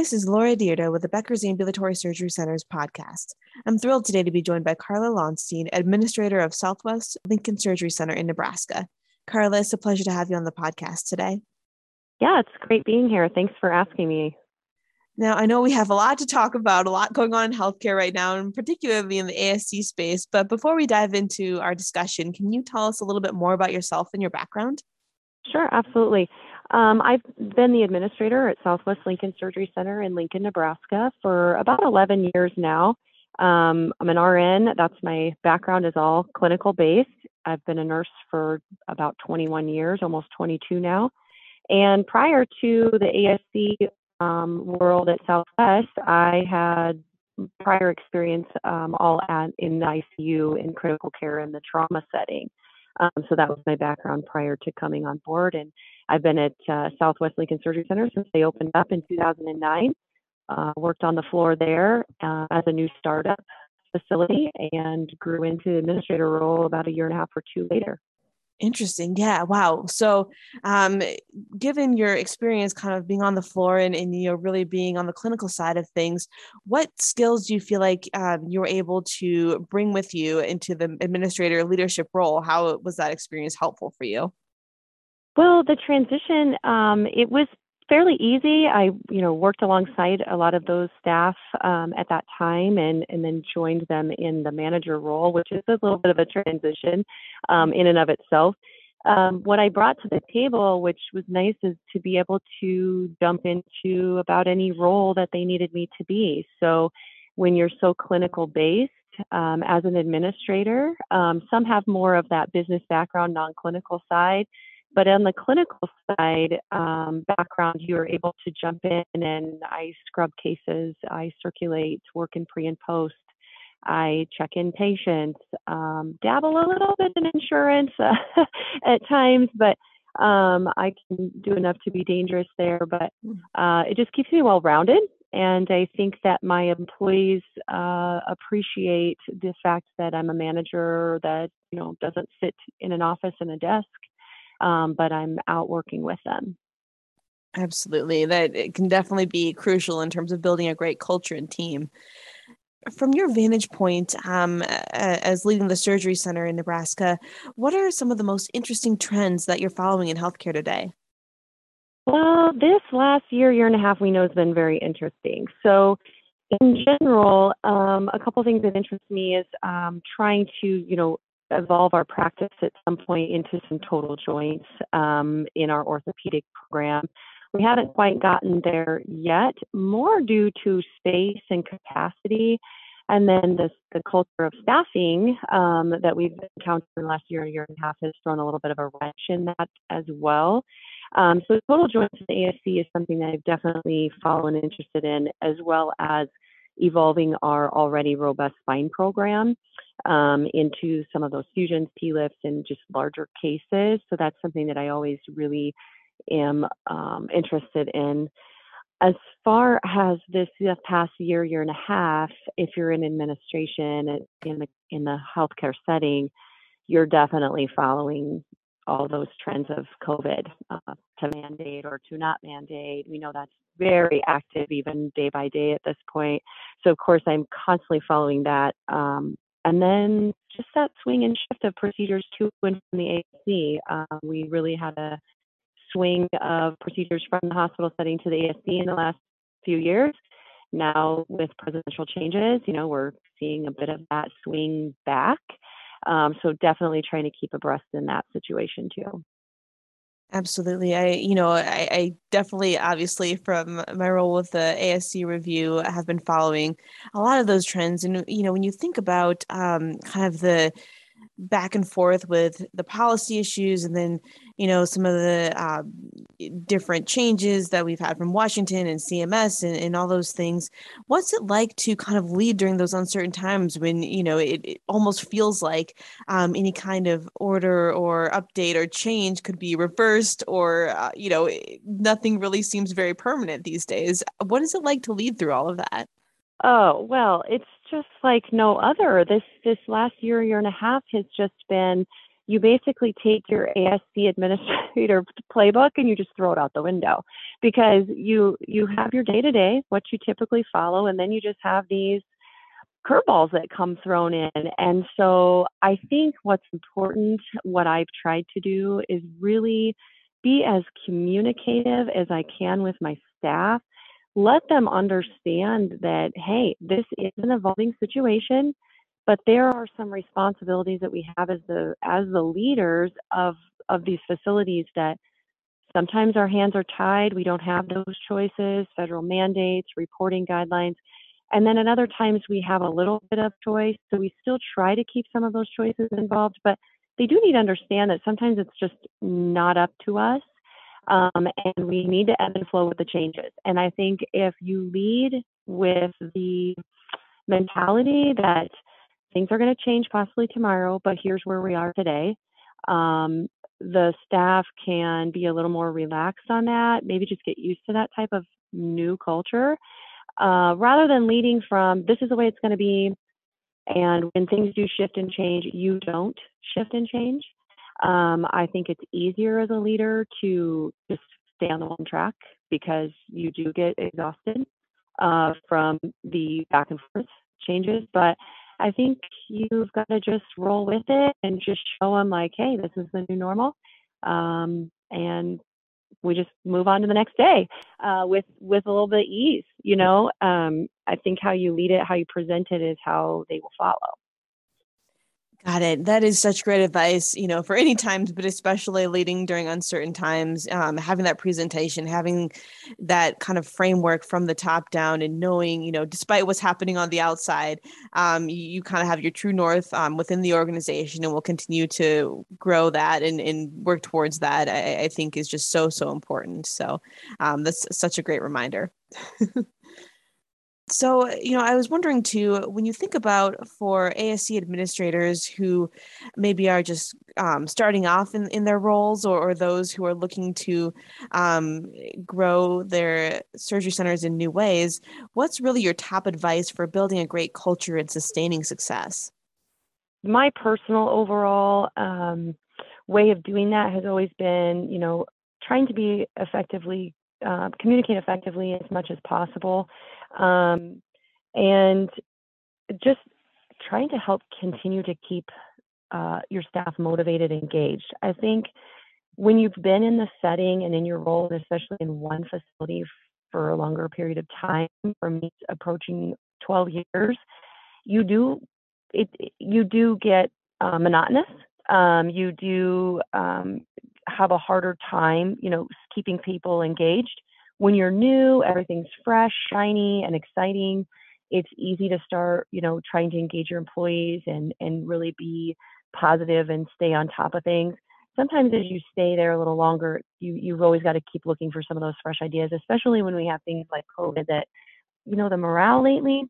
This is Laura Dyrda with the Becker's Ambulatory Surgery Center's podcast. I'm thrilled today to be joined by Carla Lonstein, Administrator of Southwest Lincoln Surgery Center in Nebraska. Carla, it's a pleasure to have you on the podcast today. Yeah, it's great being here. Thanks for asking me. Now, I know we have a lot to talk about, a lot going on in healthcare right now, and particularly in the ASC space. But before we dive into our discussion, can you tell us a little bit more about yourself and your background? Sure, absolutely. Um, I've been the administrator at Southwest Lincoln Surgery Center in Lincoln, Nebraska for about 11 years now. Um, I'm an RN. That's my background is all clinical based. I've been a nurse for about 21 years, almost 22 now. And prior to the ASC um, world at Southwest, I had prior experience um, all at, in the ICU in critical care in the trauma setting. Um, so that was my background prior to coming on board. And I've been at uh, Southwest Lincoln Surgery Center since they opened up in 2009. Uh, worked on the floor there uh, as a new startup facility and grew into the administrator role about a year and a half or two later. Interesting. Yeah. Wow. So, um, given your experience kind of being on the floor and, and, you know, really being on the clinical side of things, what skills do you feel like um, you were able to bring with you into the administrator leadership role? How was that experience helpful for you? Well, the transition, um, it was fairly easy. I, you know, worked alongside a lot of those staff um, at that time, and and then joined them in the manager role, which is a little bit of a transition um, in and of itself. Um, what I brought to the table, which was nice, is to be able to jump into about any role that they needed me to be. So, when you're so clinical based um, as an administrator, um, some have more of that business background, non-clinical side but on the clinical side um, background, you are able to jump in and I scrub cases, I circulate, work in pre and post, I check in patients, um, dabble a little bit in insurance uh, at times, but um, I can do enough to be dangerous there. But mm. uh, it just keeps me well rounded. And I think that my employees uh, appreciate the fact that I'm a manager that you know doesn't sit in an office and a desk um, but I'm out working with them. Absolutely. That it can definitely be crucial in terms of building a great culture and team. From your vantage point um, as leading the surgery center in Nebraska, what are some of the most interesting trends that you're following in healthcare today? Well, this last year, year and a half, we know has been very interesting. So, in general, um, a couple things that interest me is um, trying to, you know, evolve our practice at some point into some total joints um, in our orthopedic program. We haven't quite gotten there yet, more due to space and capacity, and then this, the culture of staffing um, that we've encountered in the last year, year and a half has thrown a little bit of a wrench in that as well. Um, so total joints in ASC is something that I've definitely fallen interested in, as well as evolving our already robust spine program um, into some of those fusions, TLIFs, and just larger cases. So that's something that I always really am um, interested in. As far as this past year, year and a half, if you're in administration in the in the healthcare setting, you're definitely following all those trends of COVID uh, to mandate or to not mandate. We know that's very active even day by day at this point. So, of course, I'm constantly following that. Um, and then just that swing and shift of procedures to and from the ASC. Uh, we really had a swing of procedures from the hospital setting to the ASC in the last few years. Now, with presidential changes, you know, we're seeing a bit of that swing back. Um, so definitely trying to keep abreast in that situation too. Absolutely. I, you know, I, I, definitely, obviously, from my role with the ASC review, have been following a lot of those trends. And, you know, when you think about um, kind of the back and forth with the policy issues and then you know some of the uh, different changes that we've had from washington and cms and, and all those things. What's it like to kind of lead during those uncertain times when you know it, it almost feels like um, any kind of order or update or change could be reversed or uh, you know nothing really seems very permanent these days? What is it like to lead through all of that Oh, well, it's just like no other. This this last year, year and a half has just been, you basically take your ASC administrator playbook and you just throw it out the window because you you have your day to day what you typically follow and then you just have these curveballs that come thrown in and so I think what's important what I've tried to do is really be as communicative as I can with my staff let them understand that hey this is an evolving situation but there are some responsibilities that we have as the as the leaders of of these facilities that sometimes our hands are tied. We don't have those choices federal mandates reporting guidelines. And then at other times we have a little bit of choice so we still try to keep some of those choices involved but they do need to understand that sometimes it's just not up to us um, and we need to ebb and flow with the changes and i think if you lead with the mentality that things are going to change possibly tomorrow, but here's where we are today. Um, the staff can be a little more relaxed on that, maybe just get used to that type of new culture uh, rather than leading from this is the way it's going to be. And when things do shift and change, you don't shift and change. Um, I think it's easier as a leader to just stay on the one track because you do get exhausted uh, from the back and forth changes. But I think you've got to just roll with it and just show them like, hey, this is the new normal, um, and we just move on to the next day uh, with with a little bit of ease. You know, um, I think how you lead it, how you present it, is how they will follow. Got it. That is such great advice, you know, for any times, but especially leading during uncertain times. Um, having that presentation, having that kind of framework from the top down, and knowing, you know, despite what's happening on the outside, um, you, you, kind of have your true north um, within the organization, and will continue to grow that and, and work towards that. I, I think is just so so important. So um, that's such a great reminder. So, you know, I was wondering too, when you think about for ASC administrators who maybe are just um, starting off in, in their roles or, or those who are looking to um, grow their surgery centers in new ways, what's really your top advice for building a great culture and sustaining success? My personal overall um, way of doing that has always been, you know, trying to be effectively, uh, communicate effectively as much as possible um, and just trying to help continue to keep uh, your staff motivated, engaged. I think when you've been in the setting and in your role, and especially in one facility for a longer period of time, for me approaching 12 years, you do it. You do get uh, monotonous. Um, you do um, have a harder time, you know, keeping people engaged when you're new, everything's fresh, shiny, and exciting. It's easy to start, you know, trying to engage your employees and and really be positive and stay on top of things. Sometimes as you stay there a little longer, you you've always got to keep looking for some of those fresh ideas, especially when we have things like COVID that, you know, the morale lately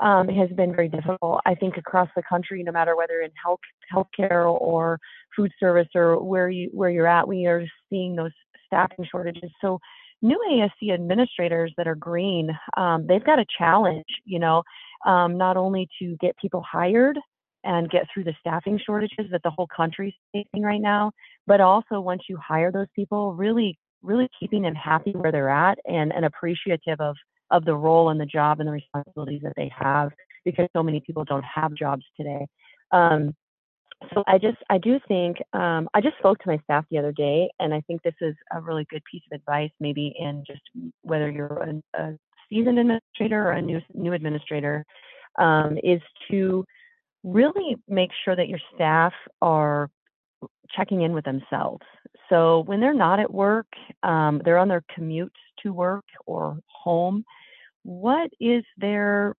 um, has been very difficult. I think across the country, no matter whether in health healthcare or food service or where you where you're at, we are seeing those staffing shortages. So new ASC administrators that are green, um, they've got a challenge, you know, um, not only to get people hired and get through the staffing shortages that the whole country's facing right now, but also once you hire those people, really, really keeping them happy where they're at and, and appreciative of of the role and the job and the responsibilities that they have because so many people don't have jobs today. Um, so I just I do think um, I just spoke to my staff the other day, and I think this is a really good piece of advice, maybe in just whether you're a, a seasoned administrator or a new new administrator, um, is to really make sure that your staff are checking in with themselves. So when they're not at work, um, they're on their commute to work or home. What is their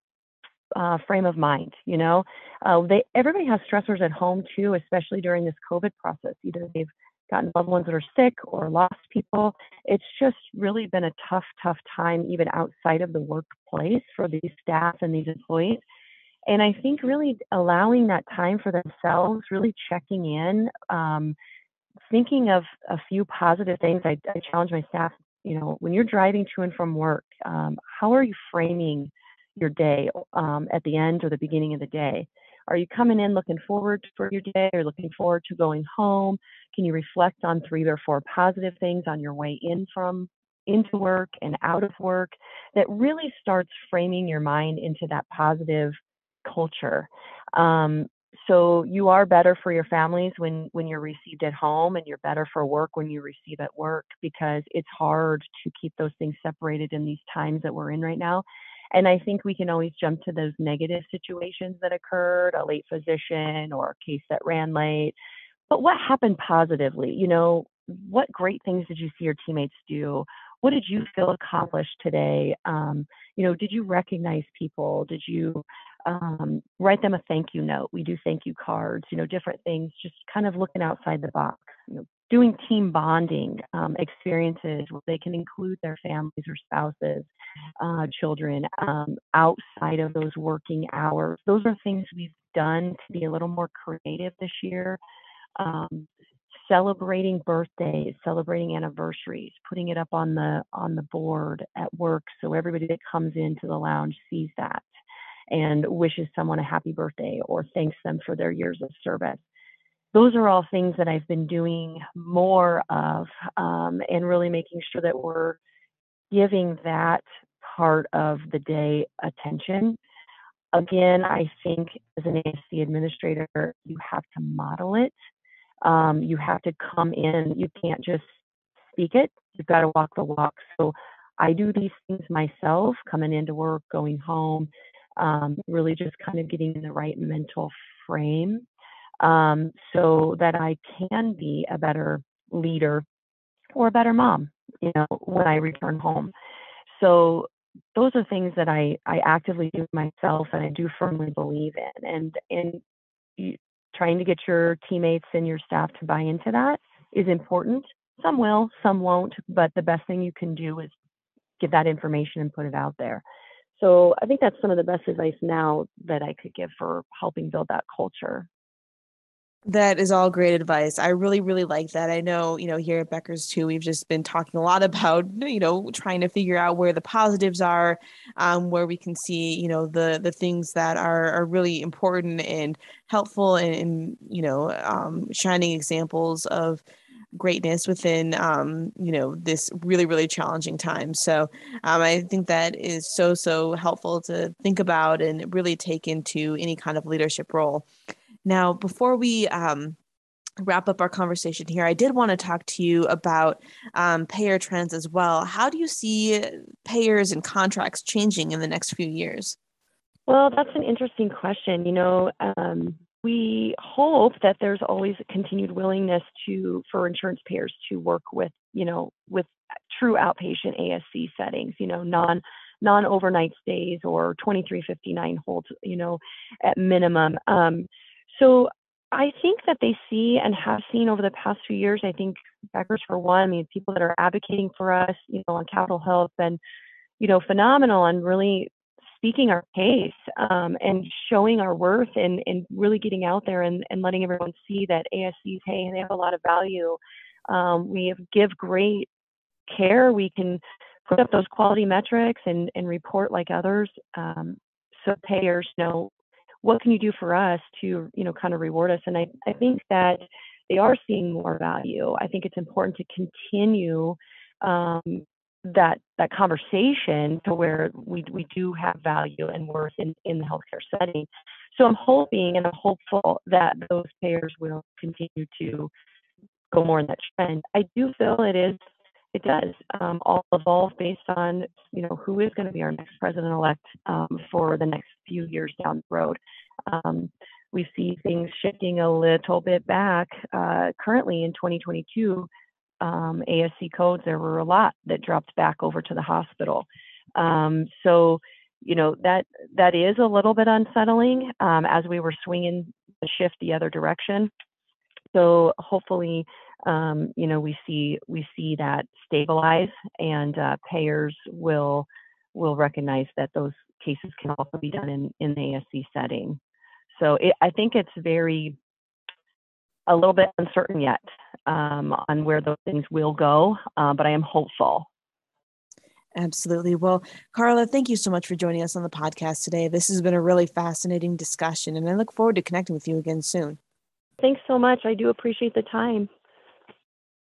uh, frame of mind. You know, uh, they everybody has stressors at home too, especially during this COVID process. Either they've gotten loved ones that are sick or lost people. It's just really been a tough, tough time even outside of the workplace for these staff and these employees. And I think really allowing that time for themselves, really checking in, um, thinking of a few positive things. I, I challenge my staff. You know, when you're driving to and from work, um, how are you framing your day um, at the end or the beginning of the day? Are you coming in looking forward for your day or looking forward to going home? Can you reflect on three or four positive things on your way in from into work and out of work that really starts framing your mind into that positive culture. Um, so you are better for your families when when you're received at home and you're better for work when you receive at work because it's hard to keep those things separated in these times that we're in right now. And i think we can always jump to those negative situations that occurred a late physician or a case that ran late. But what happened positively? You know what great things did you see your teammates do? What did you feel accomplished today? Um, you know did you recognize people? Did you um, write them a thank you note. We do thank you cards, you know, different things, just kind of looking outside the box, you know, doing team bonding um, experiences where they can include their families or spouses, uh, children um, outside of those working hours. Those are things we've done to be a little more creative this year. Um, celebrating birthdays, celebrating anniversaries, putting it up on the on the board at work so everybody that comes into the lounge sees that and wishes someone a happy birthday or thanks them for their years of service. Those are all things that I've been doing more of um, and really making sure that we're giving that part of the day attention. Again, I think as an ASC administrator, you have to model it. Um, you have to come in, you can't just speak it, you've got to walk the walk. So I do these things myself, coming into work, going home, um, really just kind of getting in the right mental frame um, so that I can be a better leader or a better mom, you know, when I return home. So those are things that I, I actively do myself and I do firmly believe in. And, and you, trying to get your teammates and your staff to buy into that is important. Some will, some won't, but the best thing you can do is get that information and put it out there. So I think that's some of the best advice now that I could give for helping build that culture. That is all great advice. I really, really like that. I know, you know, here at Becker's too, we've just been talking a lot about, you know, trying to figure out where the positives are, um, where we can see, you know, the the things that are are really important and helpful and, and you know, um, shining examples of greatness within um, you know this really really challenging time. So um, i think that is so so helpful to think about and really take into any kind of leadership role. Now before we um, wrap up our conversation here i did want to talk to you about um, payer trends as well. How do you see payers and contracts changing in the next few years? Well that's an interesting question. You know um, we hope that there's always a continued willingness to for insurance payers to work with you know with true outpatient ASC settings you know non non overnight stays or 2359 holds you know at minimum. Um, so I think that they see and have seen over the past few years I think Beckers for one I mean people that are advocating for us you know on Capitol Hill and you know phenomenal and really speaking our case um, and showing our worth and, and really getting out there and, and letting everyone see that ASCs, hey, they have a lot of value. Um, we give great care. We can put up those quality metrics and, and report like others. Um, so payers know what can you do for us to, you know, kind of reward us. And I, I think that they are seeing more value. I think it's important to continue um, that that conversation to where we we do have value and worth in, in the healthcare setting. So I'm hoping and I'm hopeful that those payers will continue to go more in that trend. I do feel it is it does um, all evolve based on you know who is going to be our next president elect um, for the next few years down the road. Um, we see things shifting a little bit back uh, currently in 2022 um, ASC codes, there were a lot that dropped back over to the hospital. Um, so, you know that that is a little bit unsettling um, as we were swinging the shift the other direction. So hopefully, um, you know, we see we see that stabilize, and uh, payers will will recognize that those cases can also be done in in the ASC setting. So it, I think it's very a little bit uncertain yet um, on where those things will go, uh, but I am hopeful. Absolutely. Well, Carla, thank you so much for joining us on the podcast today. This has been a really fascinating discussion, and I look forward to connecting with you again soon. Thanks so much. I do appreciate the time.